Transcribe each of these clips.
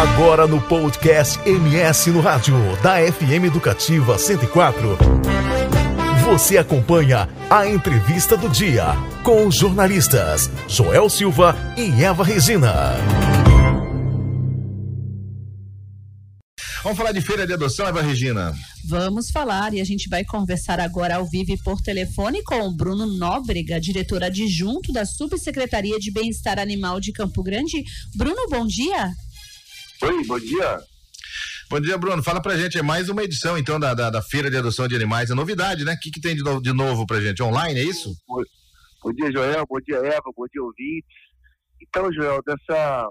Agora no podcast MS no Rádio, da FM Educativa 104. Você acompanha a entrevista do dia com os jornalistas Joel Silva e Eva Regina. Vamos falar de feira de adoção, Eva Regina? Vamos falar e a gente vai conversar agora ao vivo e por telefone com o Bruno Nóbrega, diretor adjunto da Subsecretaria de Bem-Estar Animal de Campo Grande. Bruno, bom dia. Oi, bom dia. Bom dia, Bruno. Fala pra gente, é mais uma edição, então, da, da, da Feira de Adoção de Animais. É novidade, né? O que, que tem de novo, de novo pra gente? Online, é isso? Bom, bom dia, Joel. Bom dia, Eva. Bom dia, ouvintes. Então, Joel, dessa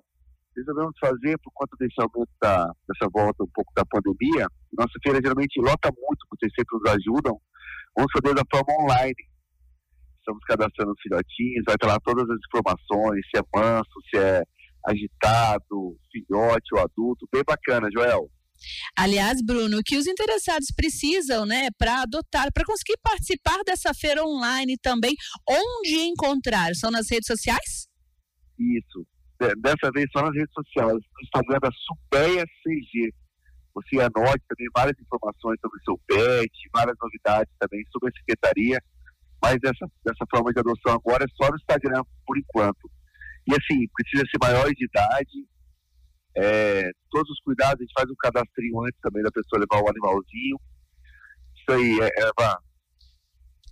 resolvemos fazer por conta desse aumento da, dessa volta um pouco da pandemia. Nossa feira geralmente lota muito, vocês sempre nos ajudam. Vamos fazer da forma online. Estamos cadastrando os filhotinhos, vai ter lá todas as informações, se é manso, se é agitado, filhote ou adulto. Bem bacana, Joel. Aliás, Bruno, o que os interessados precisam, né, para adotar, para conseguir participar dessa feira online também, onde encontrar? São nas redes sociais? Isso dessa vez só nas redes sociais, no Instagram da Subeia CG. Você anote também várias informações sobre o seu pet, várias novidades também sobre a secretaria, mas dessa, dessa forma de adoção agora é só no Instagram por enquanto. E assim, precisa ser maior de idade, é, todos os cuidados, a gente faz um cadastrinho antes também da pessoa levar o animalzinho. Isso aí, é, é,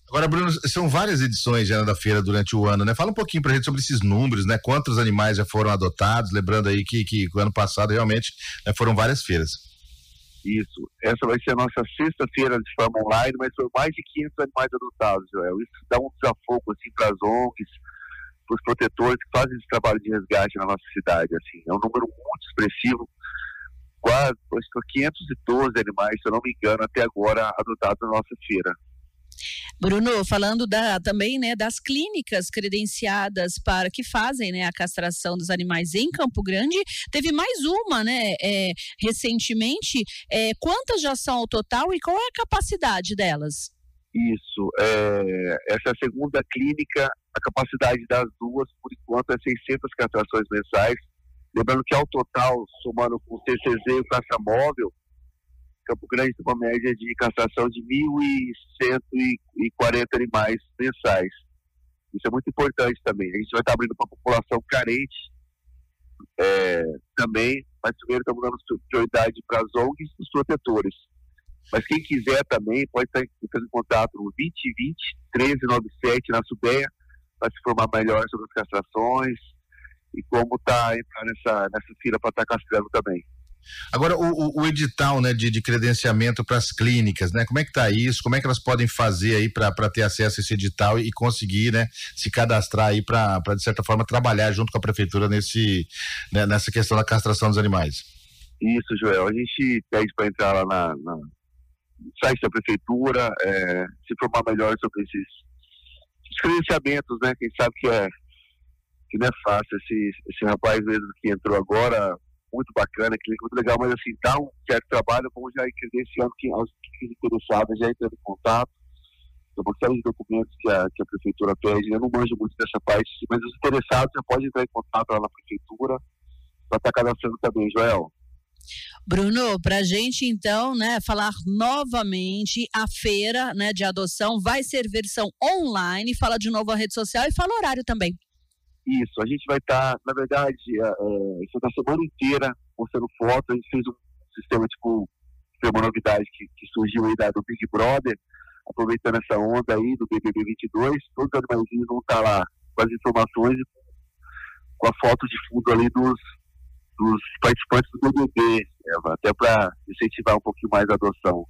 Agora, Bruno, são várias edições já da feira durante o ano, né? Fala um pouquinho pra gente sobre esses números, né? Quantos animais já foram adotados? Lembrando aí que, que o ano passado realmente né, foram várias feiras. Isso. Essa vai ser a nossa sexta feira de forma online, mas foram mais de 500 animais adotados, Joel. Isso dá um desafogo, assim, para as ONGs, os protetores que fazem esse trabalho de resgate na nossa cidade, assim. É um número muito expressivo. Quase, acho que 512 animais, se eu não me engano, até agora adotados na nossa feira. Bruno, falando da, também né, das clínicas credenciadas para que fazem né, a castração dos animais em Campo Grande, teve mais uma, né? É, recentemente. É, quantas já são ao total e qual é a capacidade delas? Isso. É, essa é a segunda clínica. A capacidade das duas, por enquanto, é 600 castrações mensais. Lembrando que, ao total, somando com o CCZ e o Caça Móvel, Campo Grande tem uma média de castração de 1.140 animais mensais. Isso é muito importante também. A gente vai estar abrindo para a população carente é, também, mas primeiro estamos dando prioridade para as ONGs e os protetores. Mas quem quiser também pode estar entrando em contato no 2020 1397 na Subeia para se informar melhor sobre as castrações e como está entrar nessa, nessa fila para estar tá castrando também. Agora, o, o edital né, de, de credenciamento para as clínicas, né? Como é que está isso? Como é que elas podem fazer aí para ter acesso a esse edital e, conseguir né, se cadastrar aí para, de certa forma, trabalhar junto com a prefeitura nesse, né, nessa questão da castração dos animais? Isso, Joel. A gente pede para entrar lá na, na, site da prefeitura, é, se informar melhor sobre esses, esses credenciamentos, né? Quem sabe que é que não é fácil. Esse, esse rapaz mesmo que entrou agora, muito bacana, clínica muito legal, mas assim, dá um certo trabalho, vamos já ir credenciando quem, aos interessados, já entrando em contato. Tem uma série de documentos que a, que a prefeitura pede, eu não manjo muito dessa parte, mas os interessados já podem entrar em contato lá na prefeitura para estar cadastrando também, Joel. Bruno, para a gente então, né, falar novamente, a feira, né, de adoção vai ser versão online. Fala de novo a rede social e fala horário também. Isso, a gente vai estar, tá, na verdade, é, é, a semana inteira mostrando fotos, a gente fez um sistema, tipo, foi uma novidade que, que surgiu aí da, do Big Brother, aproveitando essa onda aí do BBB 22, todos os animaizinhos vão estar tá lá com as informações com a foto de fundo ali dos, dos participantes do BBB, Eva, até para incentivar um pouquinho mais a adoção.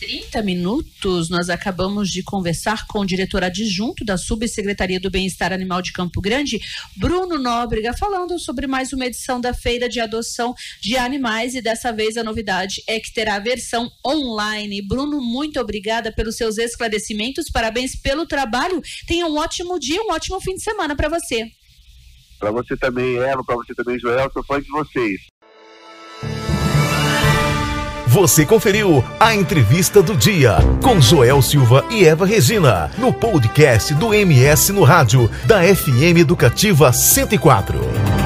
30 minutos, nós acabamos de conversar com o diretor adjunto da Subsecretaria do Bem-Estar Animal de Campo Grande, Bruno Nóbrega, falando sobre mais uma edição da Feira de Adoção de Animais e dessa vez a novidade é que terá a versão online. Bruno, muito obrigada pelos seus esclarecimentos, parabéns pelo trabalho. Tenha um ótimo dia, um ótimo fim de semana para você. Para você também, Eva, para você também, Joel, sou fã de vocês. Você conferiu a entrevista do dia com Joel Silva e Eva Regina no podcast do MS no rádio da FM Educativa 104.